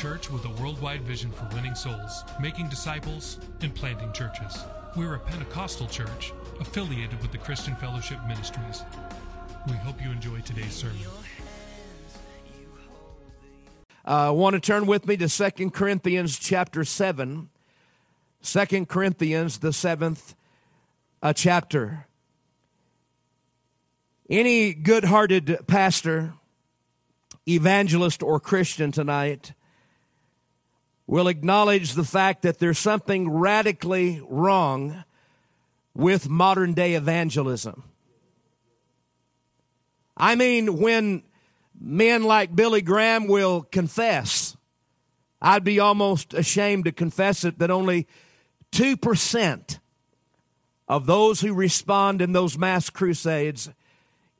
Church with a worldwide vision for winning souls, making disciples, and planting churches. We're a Pentecostal church affiliated with the Christian Fellowship Ministries. We hope you enjoy today's sermon. I uh, want to turn with me to Second Corinthians chapter 7. 2 Corinthians, the seventh uh, chapter. Any good hearted pastor, evangelist, or Christian tonight will acknowledge the fact that there's something radically wrong with modern day evangelism. I mean, when men like Billy Graham will confess, I'd be almost ashamed to confess it that only 2% of those who respond in those mass crusades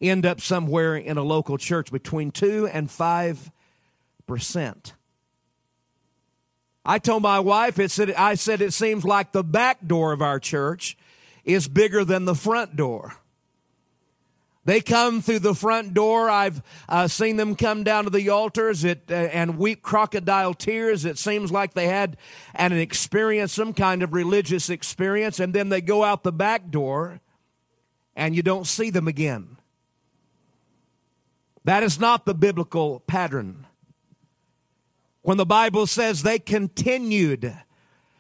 end up somewhere in a local church, between 2 and 5%. I told my wife, it said, I said it seems like the back door of our church is bigger than the front door. They come through the front door. I've uh, seen them come down to the altars it, uh, and weep crocodile tears. It seems like they had an experience, some kind of religious experience, and then they go out the back door and you don't see them again. That is not the biblical pattern. When the Bible says they continued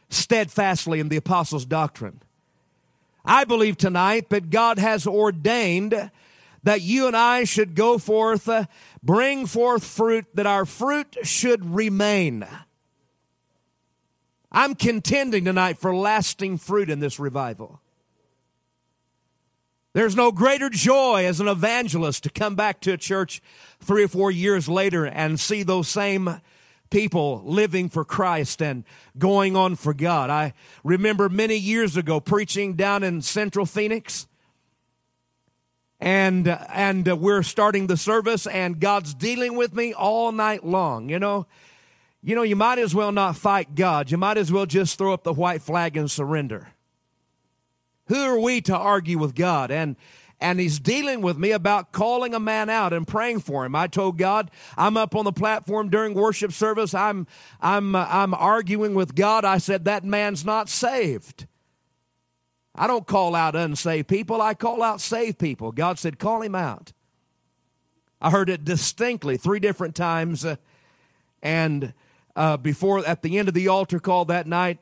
steadfastly in the apostles' doctrine. I believe tonight that God has ordained that you and I should go forth, uh, bring forth fruit, that our fruit should remain. I'm contending tonight for lasting fruit in this revival. There's no greater joy as an evangelist to come back to a church three or four years later and see those same people living for Christ and going on for God. I remember many years ago preaching down in Central Phoenix. And, and we're starting the service and God's dealing with me all night long. You know, you know, you might as well not fight God. You might as well just throw up the white flag and surrender. Who are we to argue with God? And, and he's dealing with me about calling a man out and praying for him. I told God, I'm up on the platform during worship service. I'm, I'm, uh, I'm arguing with God. I said, that man's not saved. I don't call out unsaved people. I call out saved people. God said, call him out. I heard it distinctly three different times. Uh, and uh, before, at the end of the altar call that night,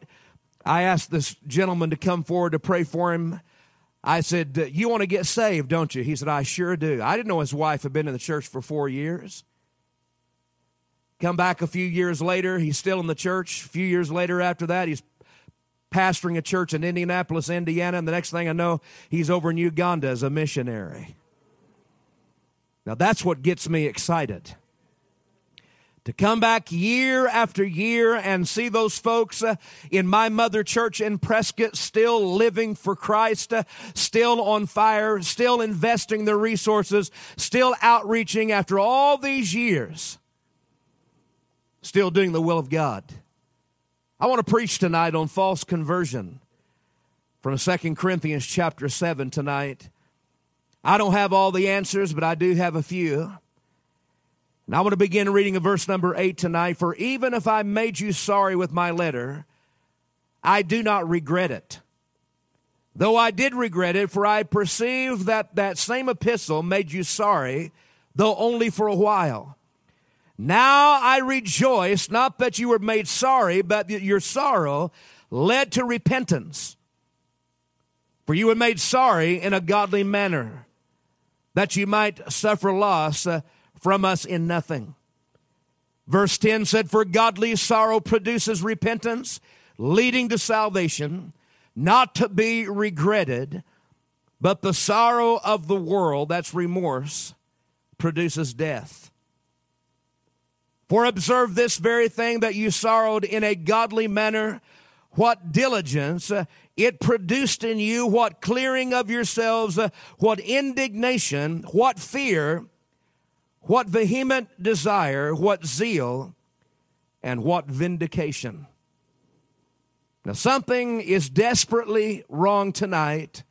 I asked this gentleman to come forward to pray for him. I said, You want to get saved, don't you? He said, I sure do. I didn't know his wife had been in the church for four years. Come back a few years later, he's still in the church. A few years later after that, he's pastoring a church in Indianapolis, Indiana, and the next thing I know, he's over in Uganda as a missionary. Now that's what gets me excited. To come back year after year and see those folks uh, in my mother church in Prescott still living for Christ, uh, still on fire, still investing their resources, still outreaching after all these years, still doing the will of God. I want to preach tonight on false conversion from 2 Corinthians chapter 7 tonight. I don't have all the answers, but I do have a few. And I want to begin reading a verse number 8 tonight. For even if I made you sorry with my letter, I do not regret it. Though I did regret it, for I perceive that that same epistle made you sorry, though only for a while. Now I rejoice, not that you were made sorry, but that your sorrow led to repentance. For you were made sorry in a godly manner, that you might suffer loss uh, from us in nothing. Verse 10 said, For godly sorrow produces repentance, leading to salvation, not to be regretted, but the sorrow of the world, that's remorse, produces death. For observe this very thing that you sorrowed in a godly manner, what diligence uh, it produced in you, what clearing of yourselves, uh, what indignation, what fear, what vehement desire, what zeal, and what vindication. Now, something is desperately wrong tonight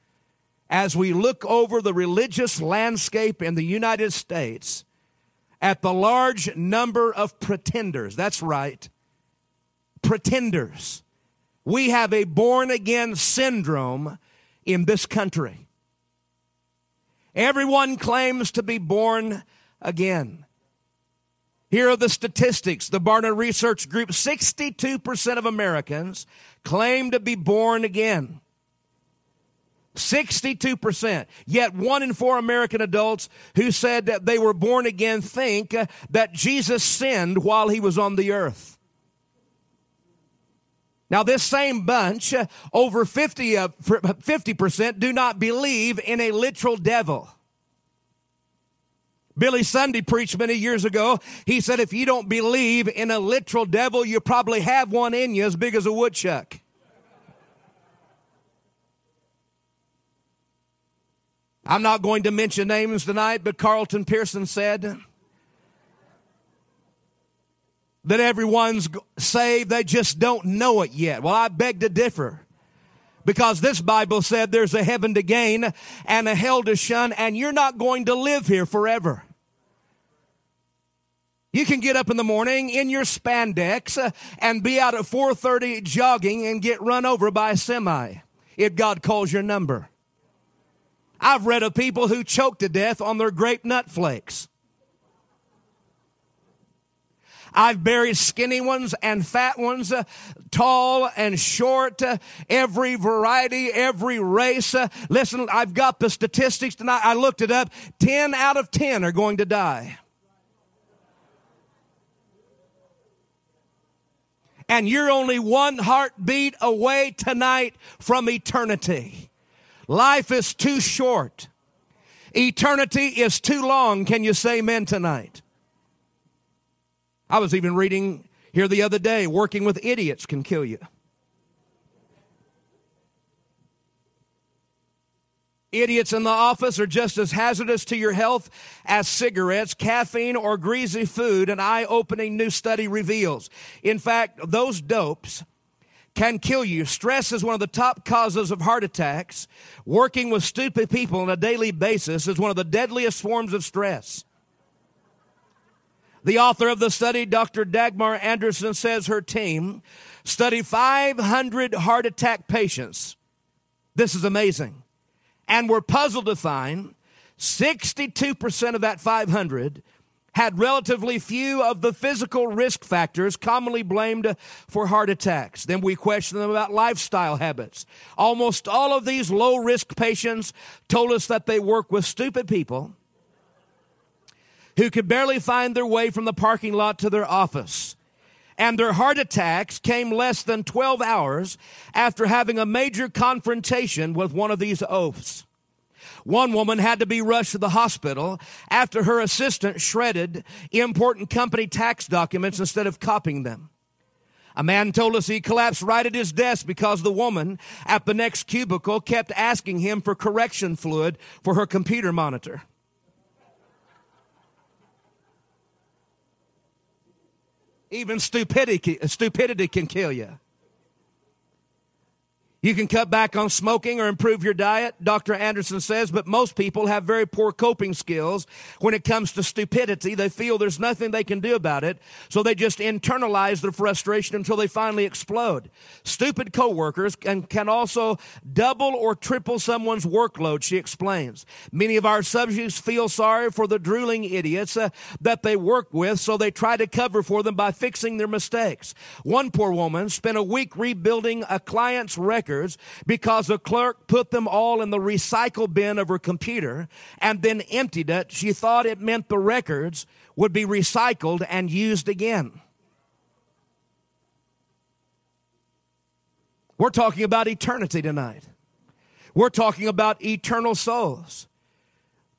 as we look over the religious landscape in the United States at the large number of pretenders. That's right. Pretenders. We have a born again syndrome in this country. Everyone claims to be born again. Here are the statistics. The Barna Research Group 62% of Americans claim to be born again. 62%. Yet one in four American adults who said that they were born again think that Jesus sinned while he was on the earth. Now, this same bunch, over 50, 50% do not believe in a literal devil. Billy Sunday preached many years ago. He said, if you don't believe in a literal devil, you probably have one in you as big as a woodchuck. I'm not going to mention names tonight, but Carlton Pearson said that everyone's saved, they just don't know it yet. Well, I beg to differ. Because this Bible said there's a heaven to gain and a hell to shun, and you're not going to live here forever. You can get up in the morning in your spandex uh, and be out at 4:30 jogging and get run over by a semi if God calls your number. I've read of people who choked to death on their grape nut flakes. I've buried skinny ones and fat ones, uh, tall and short, uh, every variety, every race. Uh, listen, I've got the statistics tonight. I looked it up. 10 out of 10 are going to die. And you're only one heartbeat away tonight from eternity. Life is too short. Eternity is too long. Can you say amen tonight? I was even reading here the other day working with idiots can kill you. Idiots in the office are just as hazardous to your health as cigarettes, caffeine, or greasy food, an eye opening new study reveals. In fact, those dopes can kill you. Stress is one of the top causes of heart attacks. Working with stupid people on a daily basis is one of the deadliest forms of stress. The author of the study, Dr. Dagmar Anderson, says her team studied 500 heart attack patients. This is amazing. And were puzzled to find 62% of that 500 had relatively few of the physical risk factors commonly blamed for heart attacks. Then we questioned them about lifestyle habits. Almost all of these low risk patients told us that they work with stupid people who could barely find their way from the parking lot to their office. And their heart attacks came less than 12 hours after having a major confrontation with one of these oafs. One woman had to be rushed to the hospital after her assistant shredded important company tax documents instead of copying them. A man told us he collapsed right at his desk because the woman at the next cubicle kept asking him for correction fluid for her computer monitor. Even stupidity, stupidity can kill you. You can cut back on smoking or improve your diet, Dr. Anderson says, but most people have very poor coping skills when it comes to stupidity. They feel there's nothing they can do about it, so they just internalize their frustration until they finally explode. Stupid coworkers can, can also double or triple someone's workload, she explains. Many of our subjects feel sorry for the drooling idiots uh, that they work with, so they try to cover for them by fixing their mistakes. One poor woman spent a week rebuilding a client's record because the clerk put them all in the recycle bin of her computer and then emptied it. She thought it meant the records would be recycled and used again. We're talking about eternity tonight. We're talking about eternal souls.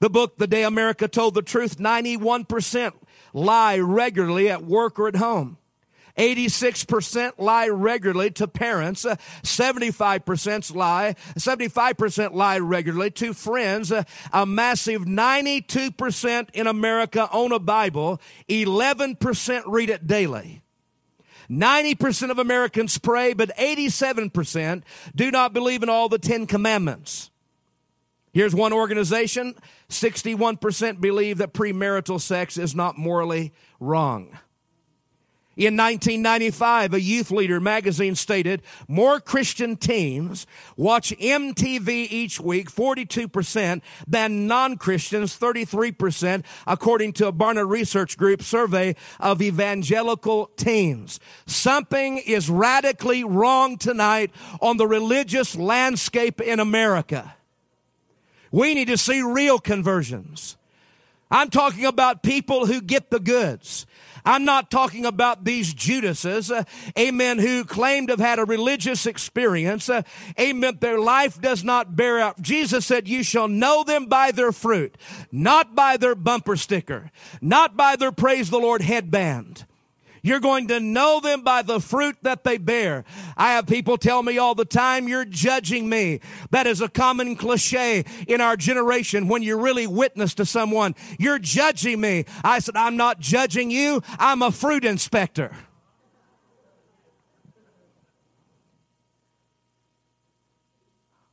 The book, The Day America Told the Truth, 91% lie regularly at work or at home. 86% lie regularly to parents. Uh, 75% lie, 75% lie regularly to friends. Uh, a massive 92% in America own a Bible. 11% read it daily. 90% of Americans pray, but 87% do not believe in all the Ten Commandments. Here's one organization 61% believe that premarital sex is not morally wrong. In 1995, a youth leader magazine stated more Christian teens watch MTV each week, 42%, than non-Christians, 33%, according to a Barna Research Group survey of evangelical teens. Something is radically wrong tonight on the religious landscape in America. We need to see real conversions. I'm talking about people who get the goods. I'm not talking about these Judases, uh, amen, who claimed to have had a religious experience. Uh, amen. Their life does not bear out. Jesus said, you shall know them by their fruit, not by their bumper sticker, not by their praise the Lord headband. You're going to know them by the fruit that they bear. I have people tell me all the time, you're judging me. That is a common cliche in our generation when you really witness to someone. You're judging me. I said, I'm not judging you. I'm a fruit inspector.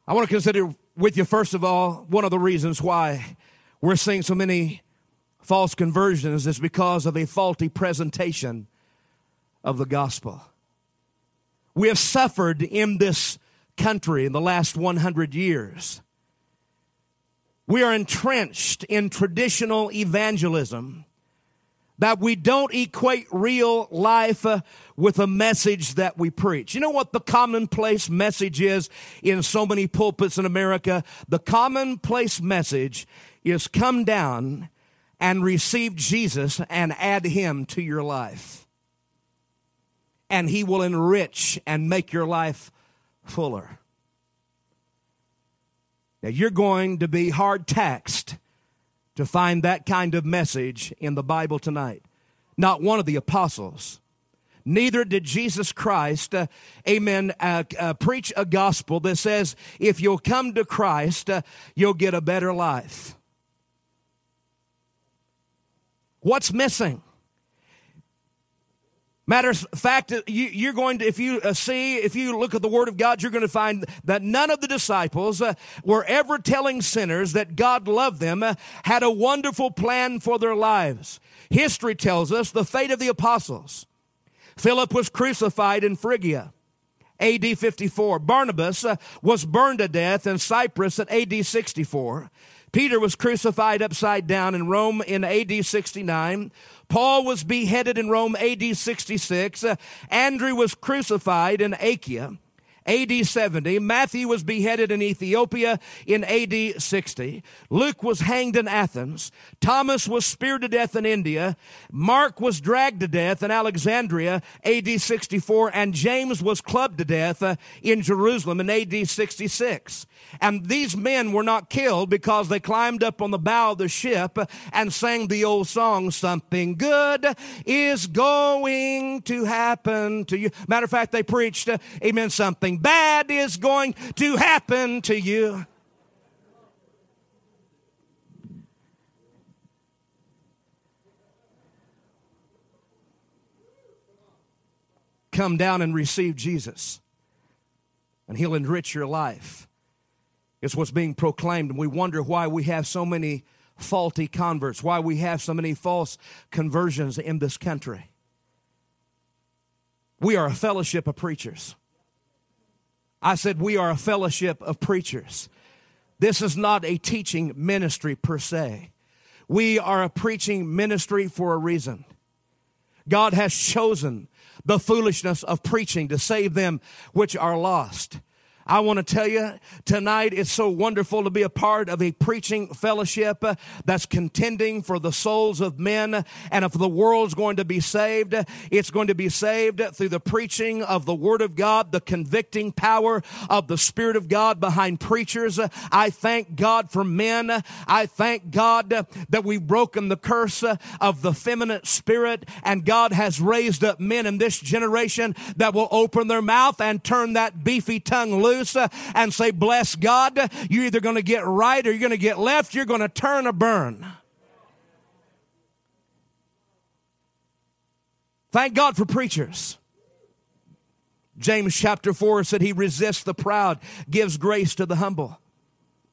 I want to consider with you, first of all, one of the reasons why we're seeing so many false conversions is because of a faulty presentation of the gospel. We have suffered in this country in the last 100 years. We are entrenched in traditional evangelism that we don't equate real life uh, with a message that we preach. You know what the commonplace message is in so many pulpits in America? The commonplace message is come down and receive Jesus and add him to your life. And he will enrich and make your life fuller. Now you're going to be hard taxed to find that kind of message in the Bible tonight. Not one of the apostles. Neither did Jesus Christ, uh, amen, uh, uh, preach a gospel that says if you'll come to Christ, uh, you'll get a better life. What's missing? Matter of fact, you, are going to, if you uh, see, if you look at the Word of God, you're going to find that none of the disciples uh, were ever telling sinners that God loved them, uh, had a wonderful plan for their lives. History tells us the fate of the apostles. Philip was crucified in Phrygia. AD 54. Barnabas was burned to death in Cyprus at AD 64. Peter was crucified upside down in Rome in AD 69. Paul was beheaded in Rome AD 66. Uh, Andrew was crucified in Achaia. AD 70. Matthew was beheaded in Ethiopia in AD 60. Luke was hanged in Athens. Thomas was speared to death in India. Mark was dragged to death in Alexandria, AD 64. And James was clubbed to death uh, in Jerusalem in AD 66. And these men were not killed because they climbed up on the bow of the ship and sang the old song, Something Good is Going to Happen to You. Matter of fact, they preached, uh, Amen, something bad is going to happen to you. Come down and receive Jesus, and He'll enrich your life. It's what's being proclaimed, and we wonder why we have so many faulty converts, why we have so many false conversions in this country. We are a fellowship of preachers. I said, We are a fellowship of preachers. This is not a teaching ministry per se. We are a preaching ministry for a reason. God has chosen the foolishness of preaching to save them which are lost. I want to tell you tonight, it's so wonderful to be a part of a preaching fellowship uh, that's contending for the souls of men. And if the world's going to be saved, it's going to be saved through the preaching of the Word of God, the convicting power of the Spirit of God behind preachers. I thank God for men. I thank God that we've broken the curse of the feminine spirit and God has raised up men in this generation that will open their mouth and turn that beefy tongue loose loose uh, and say, bless God, you're either going to get right or you're going to get left. You're going to turn or burn. Thank God for preachers. James chapter 4 said he resists the proud, gives grace to the humble.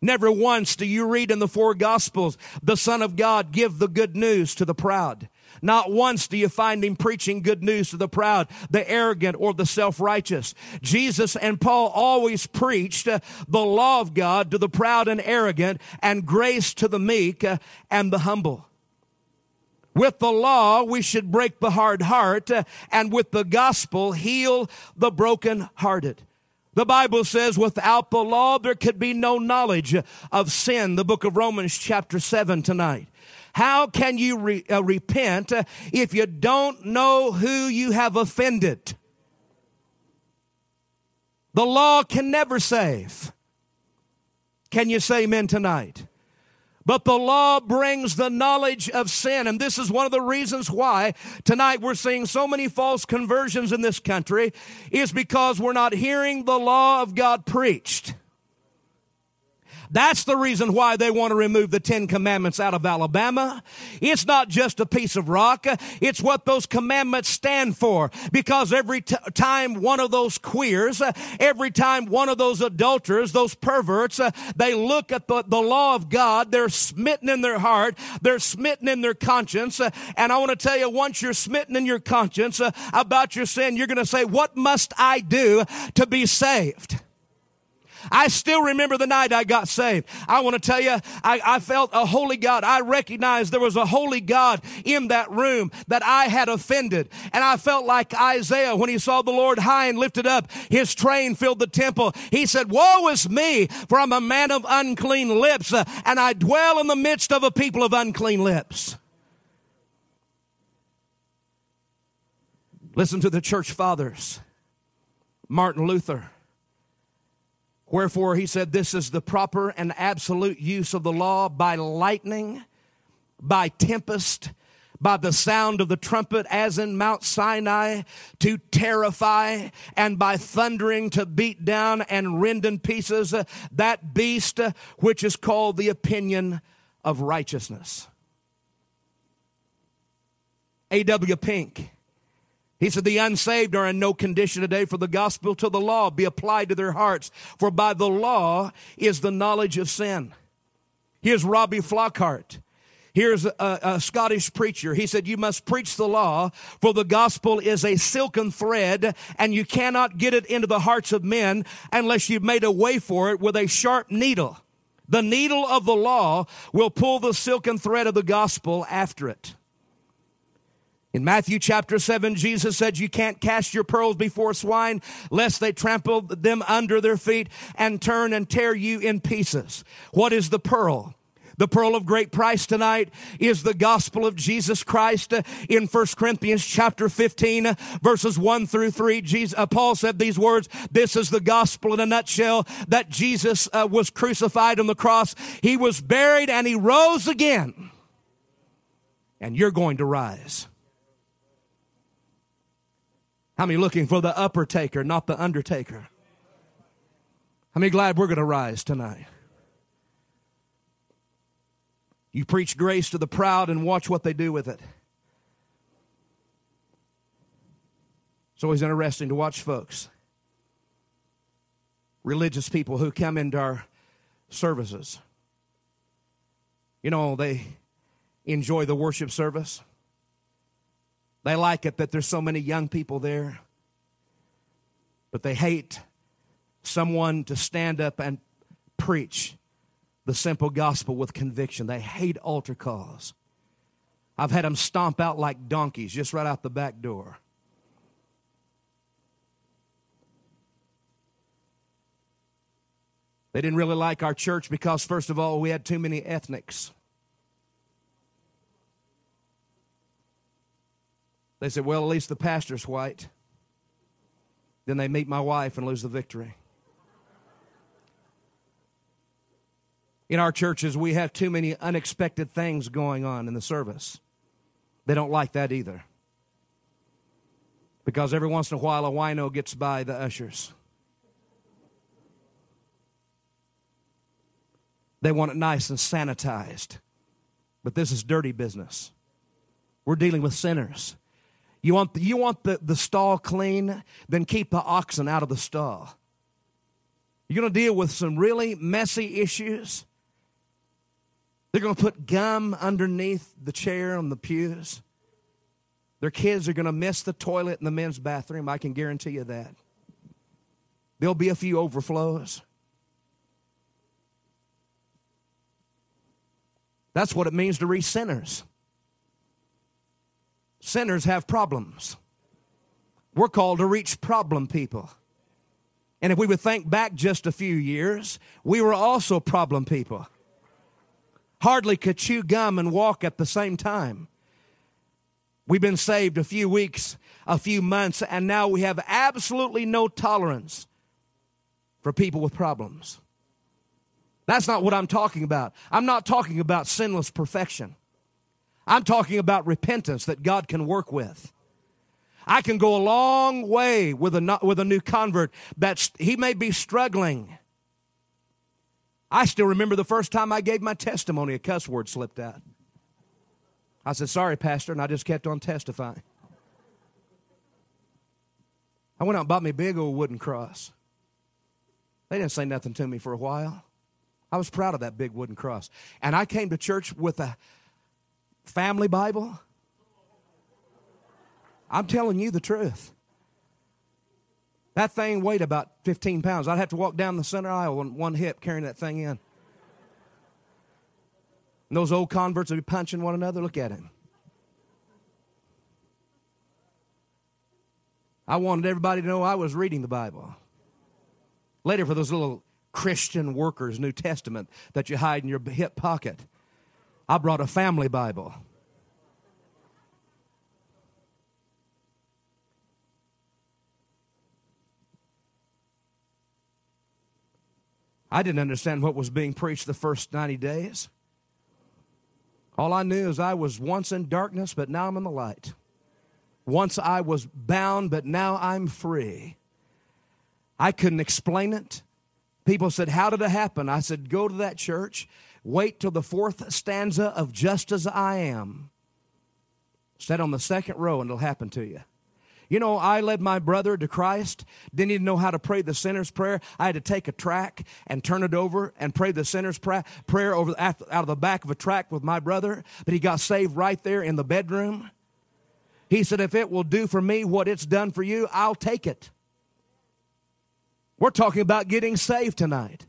Never once do you read in the four gospels the Son of God give the good news to the proud. Not once do you find him preaching good news to the proud, the arrogant, or the self-righteous. Jesus and Paul always preached uh, the law of God to the proud and arrogant and grace to the meek uh, and the humble. With the law, we should break the hard heart, uh, and with the gospel, heal the broken hearted. The Bible says without the law, there could be no knowledge of sin. The book of Romans chapter 7 tonight. How can you re, uh, repent uh, if you don't know who you have offended? The law can never save. Can you say amen tonight? But the law brings the knowledge of sin. And this is one of the reasons why tonight we're seeing so many false conversions in this country is because we're not hearing the law of God preached. That's the reason why they want to remove the Ten Commandments out of Alabama. It's not just a piece of rock. It's what those commandments stand for. Because every t- time one of those queers, every time one of those adulterers, those perverts, they look at the, the law of God, they're smitten in their heart, they're smitten in their conscience. And I want to tell you, once you're smitten in your conscience about your sin, you're going to say, what must I do to be saved? I still remember the night I got saved. I want to tell you, I, I felt a holy God. I recognized there was a holy God in that room that I had offended. And I felt like Isaiah when he saw the Lord high and lifted up, his train filled the temple. He said, woe is me, for I'm a man of unclean lips, uh, and I dwell in the midst of a people of unclean lips. Listen to the church fathers. Martin Luther. Wherefore he said, This is the proper and absolute use of the law by lightning, by tempest, by the sound of the trumpet, as in Mount Sinai, to terrify, and by thundering to beat down and rend in pieces that beast which is called the opinion of righteousness. A.W. Pink he said, The unsaved are in no condition today for the gospel to the law be applied to their hearts, for by the law is the knowledge of sin. Here's Robbie Flockhart. Here's a, a, Scottish preacher. He said, You must preach the law, for the gospel is a silken thread, and you cannot get it into the hearts of men unless you've made a way for it with a sharp needle. The needle of the law will pull the silken thread of the gospel after it. In Matthew chapter 7, Jesus said, You can't cast your pearls before swine, lest they trample them under their feet and turn and tear you in pieces. What is the pearl? The pearl of great price tonight is the gospel of Jesus Christ in 1 Corinthians chapter 15 verses 1 through 3. Jesus, uh, Paul said these words, this is the gospel in a nutshell that Jesus uh, was crucified on the cross. He was buried and he rose again. And you're going to rise. How many looking for the upper taker, not the undertaker? How many glad we're going to rise tonight? You preach grace to the proud and watch what they do with it. It's always interesting to watch folks, religious people who come into our services. You know, they enjoy the worship service. They like it that there's so many young people there, but they hate someone to stand up and preach the simple gospel with conviction. They hate altar calls. I've had them stomp out like donkeys just right out the back door. They didn't really like our church because, first of all, we had too many ethnics. They said, well, at least the pastor's white. Then they meet my wife and lose the victory. In our churches, we have too many unexpected things going on in the service. They don't like that either. Because every once in a while, a wino gets by the ushers. They want it nice and sanitized. But this is dirty business. We're dealing with sinners. You want, the, you want the, the stall clean? Then keep the oxen out of the stall. You're going to deal with some really messy issues. They're going to put gum underneath the chair on the pews. Their kids are going to miss the toilet in the men's bathroom. I can guarantee you that. There'll be a few overflows. That's what it means to reach sinners. Sinners have problems. We're called to reach problem people. And if we would think back just a few years, we were also problem people. Hardly could chew gum and walk at the same time. We've been saved a few weeks, a few months, and now we have absolutely no tolerance for people with problems. That's not what I'm talking about. I'm not talking about sinless perfection. I'm talking about repentance that God can work with. I can go a long way with a, with a new convert that he may be struggling. I still remember the first time I gave my testimony, a cuss word slipped out. I said, Sorry, Pastor, and I just kept on testifying. I went out and bought me a big old wooden cross. They didn't say nothing to me for a while. I was proud of that big wooden cross. And I came to church with a family Bible. I'm telling you the truth. That thing weighed about 15 pounds. I'd have to walk down the center aisle on one hip carrying that thing in. And those old converts would be punching one another. Look at him. I wanted everybody to know I was reading the Bible. Later, for those little Christian Workers New Testament that you hide in your hip pocket. I brought a family Bible. I didn't understand what was being preached the first 90 days. All I knew is I was once in darkness, but now I'm in the light. Once I was bound, but now I'm free. I couldn't explain it. People said, How did it happen? I said, Go to that church, wait till the fourth stanza of Just as I Am. Sit on the second row and it'll happen to you. You know, I led my brother to Christ, didn't even know how to pray the sinner's prayer. I had to take a track and turn it over and pray the sinner's prayer, prayer over, out of the back of a track with my brother, but he got saved right there in the bedroom. He said, If it will do for me what it's done for you, I'll take it. We're talking about getting saved tonight.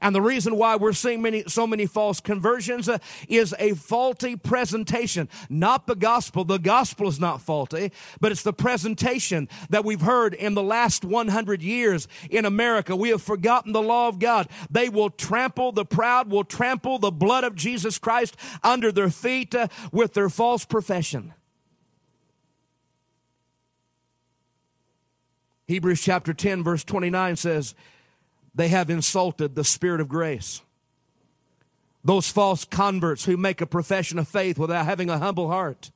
And the reason why we're seeing many, so many false conversions uh, is a faulty presentation. Not the gospel. The gospel is not faulty, but it's the presentation that we've heard in the last 100 years in America. We have forgotten the law of God. They will trample, the proud will trample the blood of Jesus Christ under their feet uh, with their false profession. Hebrews chapter 10, verse 29 says, They have insulted the Spirit of grace. Those false converts who make a profession of faith without having a humble heart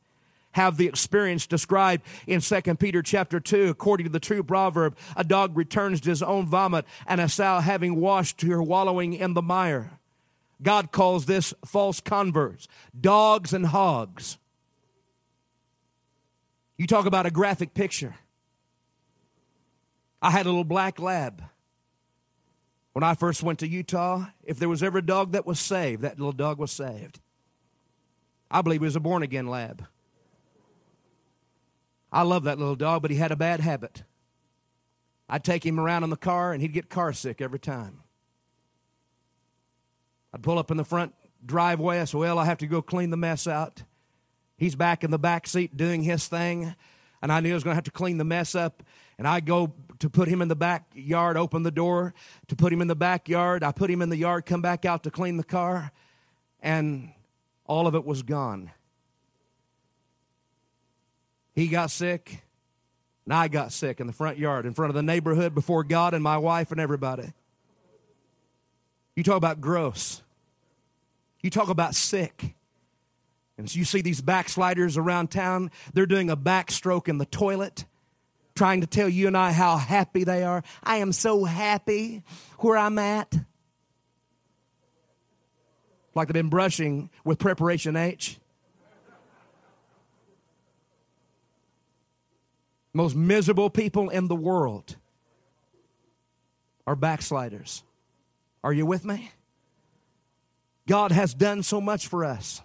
have the experience described in 2 Peter chapter 2 according to the true proverb a dog returns to his own vomit and a sow having washed her wallowing in the mire God calls this false converts dogs and hogs you talk about a graphic picture I had a little black lab. When I first went to Utah, if there was ever a dog that was saved, that little dog was saved. I believe he was a born again lab. I love that little dog, but he had a bad habit. I'd take him around in the car and he'd get car sick every time. I'd pull up in the front driveway. I said, Well, I have to go clean the mess out. He's back in the back seat doing his thing, and I knew I was going to have to clean the mess up. And I go to put him in the backyard, open the door to put him in the backyard. I put him in the yard, come back out to clean the car, and all of it was gone. He got sick, and I got sick in the front yard, in front of the neighborhood, before God and my wife and everybody. You talk about gross. You talk about sick. And so you see these backsliders around town, they're doing a backstroke in the toilet, trying to tell you and I how happy they are. I am so happy where I'm at. Like they've been brushing with preparation H. Most miserable people in the world are backsliders. Are you with me? God has done so much for us.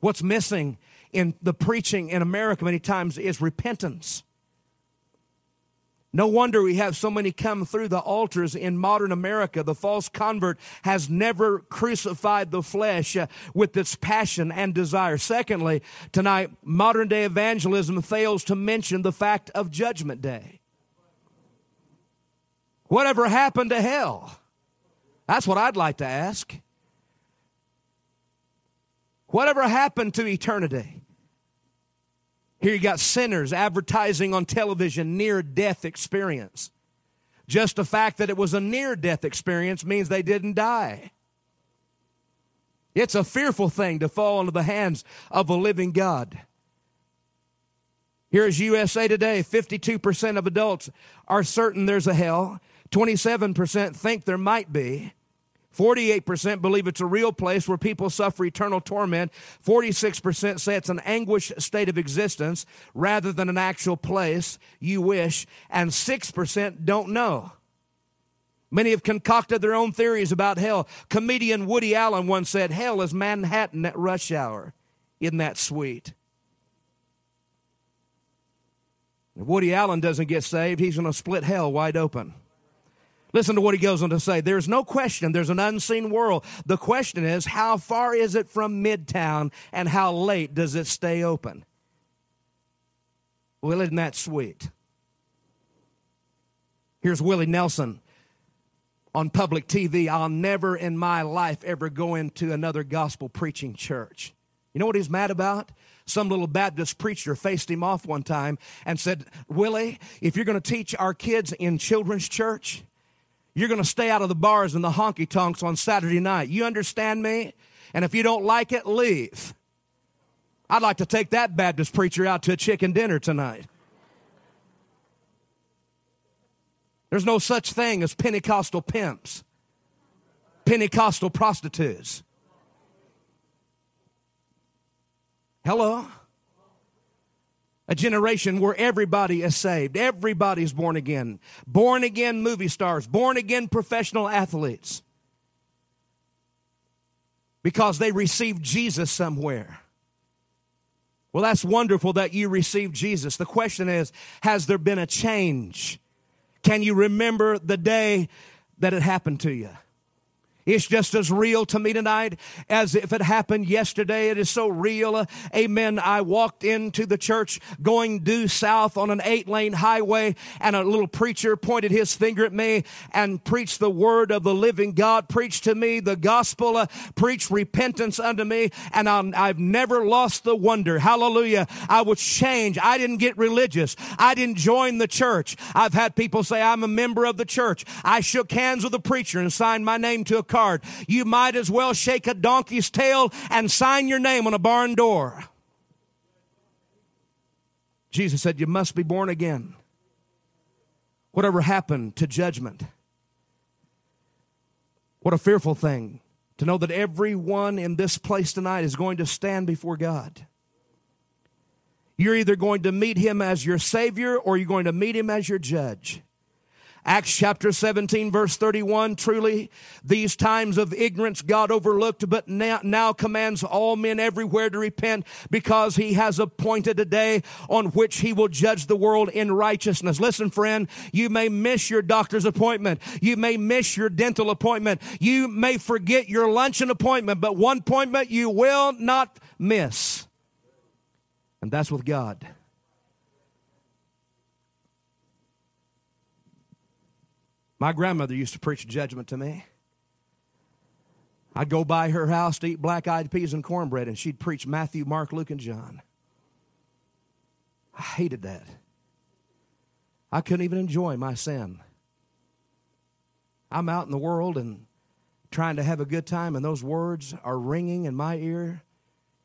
What's missing in the preaching in America many times is repentance. No wonder we have so many come through the altars in modern America. The false convert has never crucified the flesh uh, with its passion and desire. Secondly, tonight, modern day evangelism fails to mention the fact of Judgment Day. Whatever happened to hell? That's what I'd like to ask. Whatever happened to eternity? Here you got sinners advertising on television near death experience. Just the fact that it was a near death experience means they didn't die. It's a fearful thing to fall into the hands of a living God. Here is USA Today 52% of adults are certain there's a hell, 27% think there might be. 48% believe it's a real place where people suffer eternal torment. 46% say it's an anguished state of existence rather than an actual place you wish. And 6% don't know. Many have concocted their own theories about hell. Comedian Woody Allen once said, Hell is Manhattan at rush hour. Isn't that sweet? If Woody Allen doesn't get saved, he's going to split hell wide open. Listen to what he goes on to say. There's no question there's an unseen world. The question is, how far is it from Midtown and how late does it stay open? Well, isn't that sweet? Here's Willie Nelson on public TV. I'll never in my life ever go into another gospel preaching church. You know what he's mad about? Some little Baptist preacher faced him off one time and said, Willie, if you're going to teach our kids in children's church, you're going to stay out of the bars and the honky tonks on Saturday night. You understand me? And if you don't like it, leave. I'd like to take that Baptist preacher out to a chicken dinner tonight. There's no such thing as Pentecostal pimps, Pentecostal prostitutes. Hello? A generation where everybody is saved. Everybody's born again. Born again movie stars. Born again professional athletes. Because they received Jesus somewhere. Well, that's wonderful that you received Jesus. The question is, has there been a change? Can you remember the day that it happened to you? It's just as real to me tonight as if it happened yesterday. It is so real. Amen. I walked into the church going due south on an eight lane highway and a little preacher pointed his finger at me and preached the word of the living God, preached to me the gospel, uh, preached repentance unto me. And i I've never lost the wonder. Hallelujah. I was changed. I didn't get religious. I didn't join the church. I've had people say I'm a member of the church. I shook hands with the preacher and signed my name to a card. You might as well shake a donkey's tail and sign your name on a barn door. Jesus said, You must be born again. Whatever happened to judgment? What a fearful thing to know that everyone in this place tonight is going to stand before God. You're either going to meet him as your Savior or you're going to meet him as your judge. Acts chapter 17 verse 31, truly these times of ignorance God overlooked, but now, now commands all men everywhere to repent because he has appointed a day on which he will judge the world in righteousness. Listen, friend, you may miss your doctor's appointment. You may miss your dental appointment. You may forget your luncheon appointment, but one appointment you will not miss. And that's with God. My grandmother used to preach judgment to me. I'd go by her house to eat black eyed peas and cornbread, and she'd preach Matthew, Mark, Luke, and John. I hated that. I couldn't even enjoy my sin. I'm out in the world and trying to have a good time, and those words are ringing in my ear.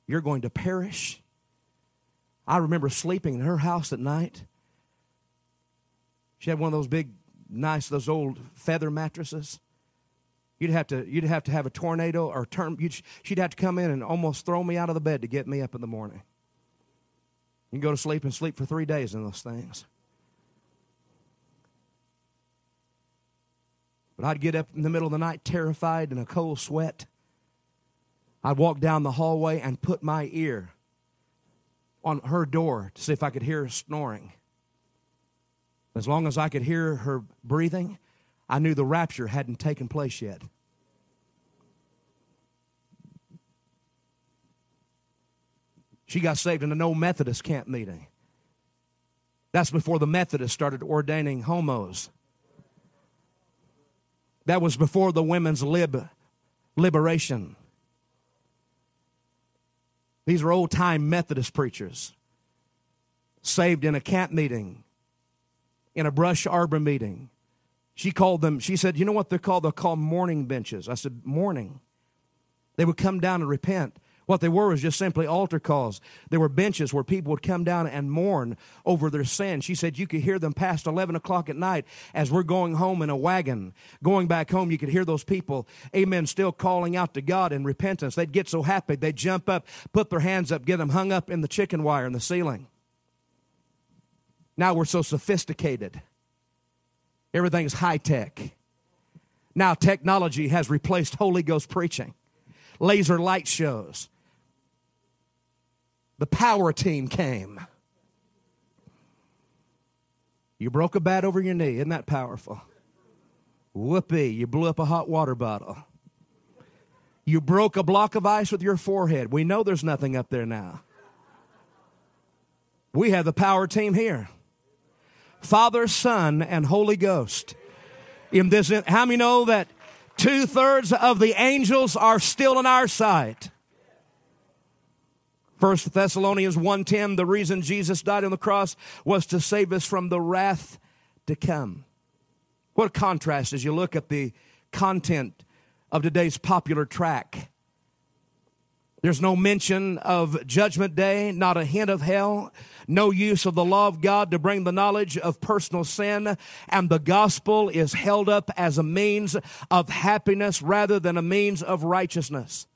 You're going to perish. I remember sleeping in her house at night. She had one of those big, nice, those old feather mattresses. You'd have to, you'd have to have a tornado or turn. she'd have to come in and almost throw me out of the bed to get me up in the morning. You can go to sleep and sleep for three days in those things. But I'd get up in the middle of the night terrified in a cold sweat. I'd walk down the hallway and put my ear on her door to see if I could hear her snoring. As long as I could hear her breathing, I knew the rapture hadn't taken place yet. She got saved in an old Methodist camp meeting. That's before the Methodists started ordaining homos. That was before the women's lib liberation. These are old time Methodist preachers, saved in a camp meeting, in a brush arbor meeting. She called them, she said, You know what they're called? They're called mourning benches. I said, Mourning. They would come down and repent. What they were was just simply altar calls. There were benches where people would come down and mourn over their sin. She said you could hear them past 11 o'clock at night as we're going home in a wagon. Going back home, you could hear those people, amen, still calling out to God in repentance. They'd get so happy, they'd jump up, put their hands up, get them hung up in the chicken wire in the ceiling. Now we're so sophisticated. Everything's high tech. Now technology has replaced Holy Ghost preaching, laser light shows the power team came. You broke a bat over your knee. Isn't that powerful? Whoopee, you blew up a hot water bottle. You broke a block of ice with your forehead. We know there's nothing up there now. We have the power team here Father, Son, and Holy Ghost. In this, how many know that two thirds of the angels are still in our sight? First Thessalonians 1:10 the reason Jesus died on the cross was to save us from the wrath to come. What a contrast as you look at the content of today's popular track. There's no mention of judgment day, not a hint of hell, no use of the law of God to bring the knowledge of personal sin, and the gospel is held up as a means of happiness rather than a means of righteousness.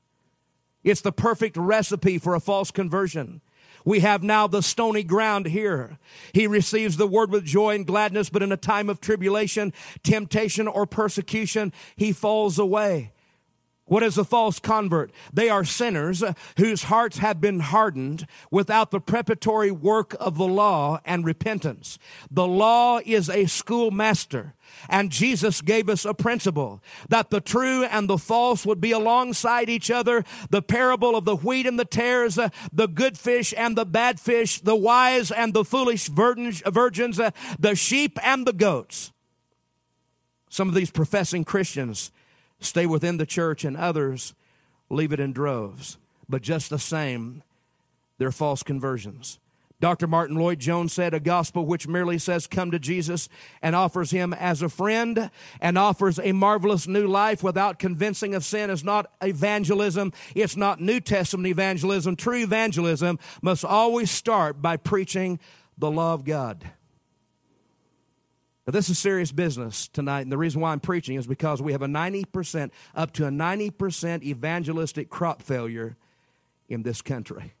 It's the perfect recipe for a false conversion. We have now the stony ground here. He receives the word with joy and gladness, but in a time of tribulation, temptation, or persecution, he falls away. What is a false convert? They are sinners whose hearts have been hardened without the preparatory work of the law and repentance. The law is a schoolmaster. And Jesus gave us a principle that the true and the false would be alongside each other. The parable of the wheat and the tares, uh, the good fish and the bad fish, the wise and the foolish virgins, uh, the sheep and the goats. Some of these professing Christians stay within the church, and others leave it in droves. But just the same, they're false conversions. Dr. Martyn Lloyd-Jones said a gospel which merely says come to Jesus and offers him as a friend and offers a marvelous new life without convincing of sin is not evangelism. It's not New Testament evangelism. True evangelism must always start by preaching the law of God. Now, this is serious business tonight, and the reason why I'm preaching is because we have a 90%, up to a 90% evangelistic crop failure in this country.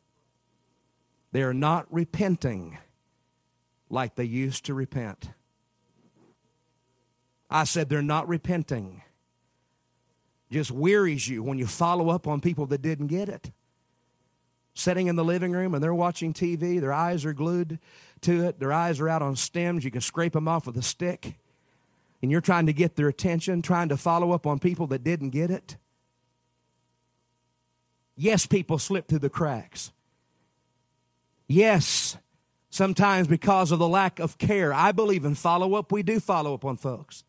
They are not repenting like they used to repent. I said they're not repenting. Just wearies you when you follow up on people that didn't get it. Sitting in the living room and they're watching TV, their eyes are glued to it. Their eyes are out on stems. You can scrape them off with a stick. And you're trying to get their attention, trying to follow up on people that didn't get it. Yes, people slip through the cracks. Yes, sometimes because of the lack of care. I believe in follow up. We do follow up on folks.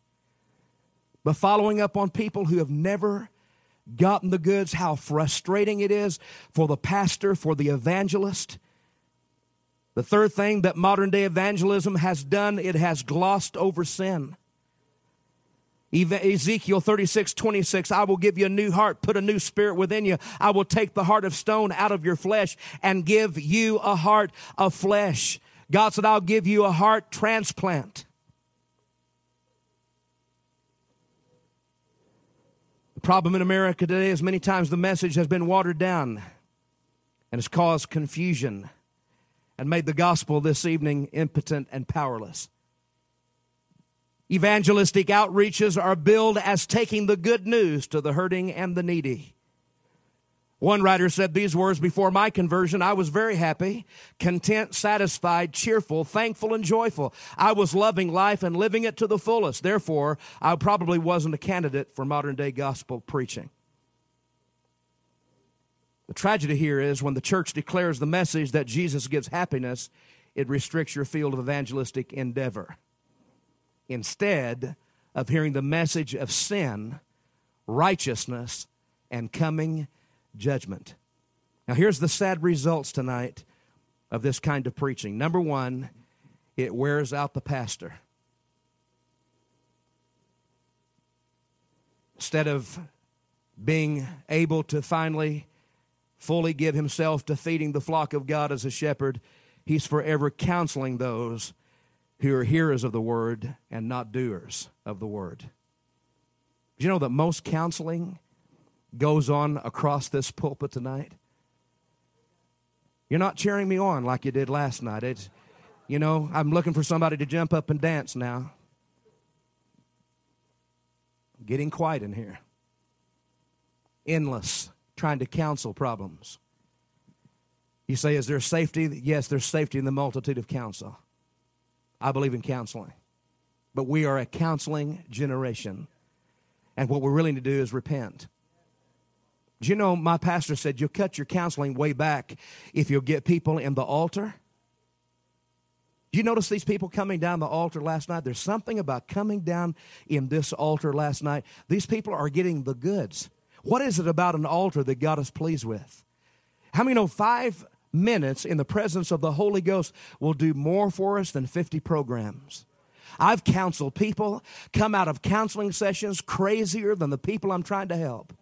but following up on people who have never gotten the goods, how frustrating it is for the pastor, for the evangelist. The third thing that modern day evangelism has done, it has glossed over sin. Ezekiel 36, 26, I will give you a new heart, put a new spirit within you. I will take the heart of stone out of your flesh and give you a heart of flesh. God said, I'll give you a heart transplant. The problem in America today is many times the message has been watered down and has caused confusion and made the gospel this evening impotent and powerless. Evangelistic outreaches are billed as taking the good news to the hurting and the needy. One writer said these words Before my conversion, I was very happy, content, satisfied, cheerful, thankful, and joyful. I was loving life and living it to the fullest. Therefore, I probably wasn't a candidate for modern day gospel preaching. The tragedy here is when the church declares the message that Jesus gives happiness, it restricts your field of evangelistic endeavor instead of hearing the message of sin, righteousness, and coming judgment. Now, here's the sad results tonight of this kind of preaching. Number one, it wears out the pastor. Instead of being able to finally fully give himself to feeding the flock of God as a shepherd, he's forever counseling those who are hearers of the word and not doers of the word. Do you know that most counseling goes on across this pulpit tonight? You're not cheering me on like you did last night. It's, you know, I'm looking for somebody to jump up and dance now. Getting quiet in here. Endless, trying to counsel problems. You say, is there safety? Yes, there's safety in the multitude of counsel. I believe in counseling. But we are a counseling generation. And what we really need to do is repent. You know, my pastor said you'll cut your counseling way back if you'll get people in the altar. Do you notice these people coming down the altar last night? There's something about coming down in this altar last night. These people are getting the goods. What is it about an altar that God is pleased with? How many know five minutes in the presence of the Holy Ghost will do more for us than 50 programs. I've counseled people, come out of counseling sessions crazier than the people I'm trying to help.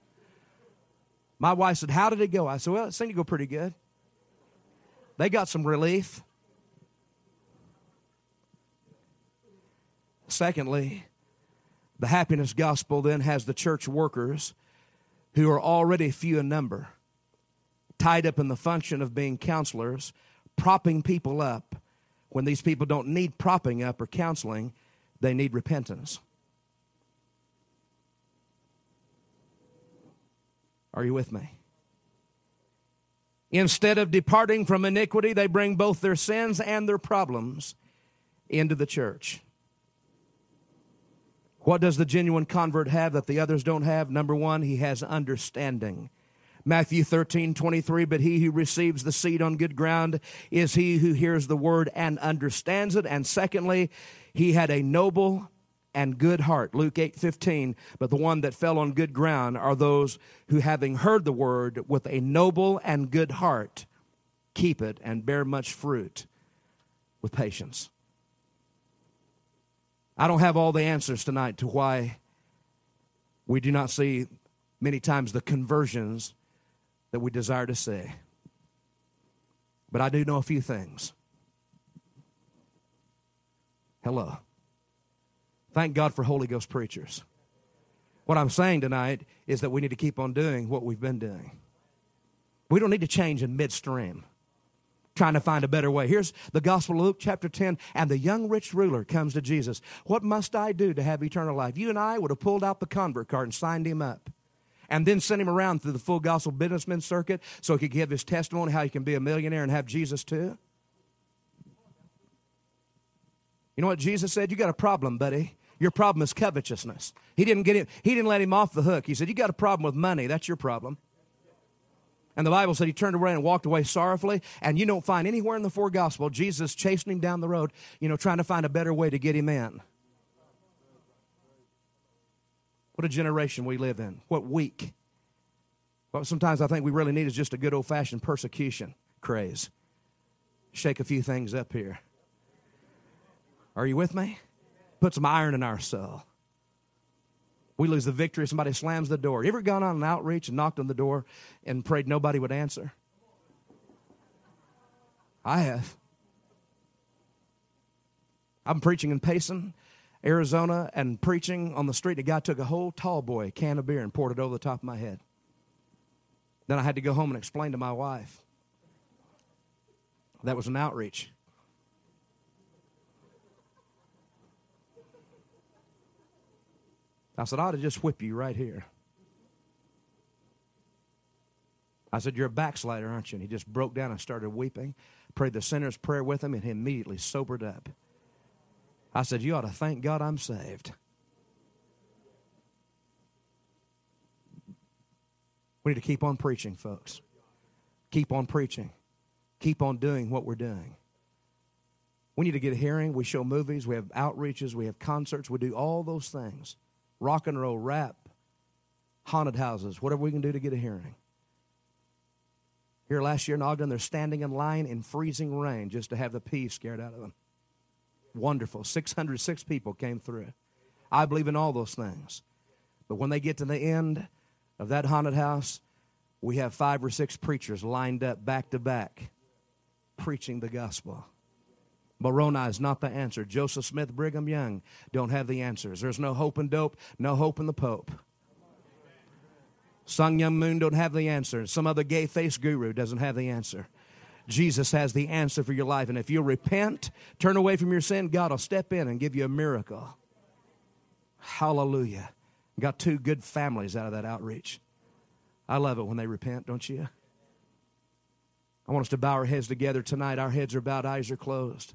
My wife said, How did it go? I said, Well, it seemed to go pretty good. They got some relief. Secondly, the happiness gospel then has the church workers who are already few in number tied up in the function of being counselors, propping people up when these people don't need propping up or counseling, they need repentance. Are you with me? Instead of departing from iniquity, they bring both their sins and their problems into the church. What does the genuine convert have that the others don't have? Number one, he has understanding. Matthew 13, 23, but he who receives the seed on good ground is he who hears the word and understands it. And secondly, he had a noble and good heart. Luke 8, 15, but the one that fell on good ground are those who having heard the word with a noble and good heart, keep it and bear much fruit with patience. I don't have all the answers tonight to why we do not see many times the conversions that we desire to see. But I do know a few things. Hello. Thank God for Holy Ghost preachers. What I'm saying tonight is that we need to keep on doing what we've been doing. We don't need to change in midstream, trying to find a better way. Here's the Gospel of Luke, chapter 10, and the young rich ruler comes to Jesus. What must I do to have eternal life? You and I would have pulled out the convert card and signed him up and then sent him around through the full gospel businessman circuit so he could give his testimony how he can be a millionaire and have Jesus too? You know what Jesus said? You got a problem, buddy. Your problem is covetousness. He didn't get him, he didn't let him off the hook. He said, You got a problem with money. That's your problem. And the Bible said he turned around and walked away sorrowfully. And you don't find anywhere in the four gospel Jesus chasing him down the road, you know, trying to find a better way to get him in. What a generation we live in. What week. What sometimes I think we really need is just a good old fashioned persecution craze. Shake a few things up here. Are you with me? Put some iron in our soul. We lose the victory. Somebody slams the door. You ever gone on an outreach and knocked on the door and prayed nobody would answer? I have. I'm preaching in Payson, Arizona, and preaching on the street. A guy took a whole tall boy can of beer and poured it over the top of my head. Then I had to go home and explain to my wife. That was an outreach. I said, I ought to just whip you right here. I said, You're a backslider, aren't you? And he just broke down and started weeping. Prayed the sinner's prayer with him, and he immediately sobered up. I said, You ought to thank God I'm saved. We need to keep on preaching, folks. Keep on preaching. Keep on doing what we're doing. We need to get a hearing. We show movies. We have outreaches. We have concerts. We do all those things rock and roll, rap, haunted houses, whatever we can do to get a hearing. Here last year in Ogden, they're standing in line in freezing rain just to have the peas scared out of them. Wonderful. 606 people came through. I believe in all those things. But when they get to the end of that haunted house, we have five or six preachers lined up back to back preaching the gospel. Moroni is not the answer. Joseph Smith, Brigham Young don't have the answers. There's no hope in dope, no hope in the Pope. Sun Myung Moon don't have the answer. Some other gay faced guru doesn't have the answer. Jesus has the answer for your life. And if you repent, turn away from your sin, God will step in and give you a miracle. Hallelujah. Got two good families out of that outreach. I love it when they repent, don't you? I want us to bow our heads together tonight. Our heads are bowed, eyes are closed.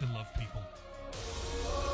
and love people.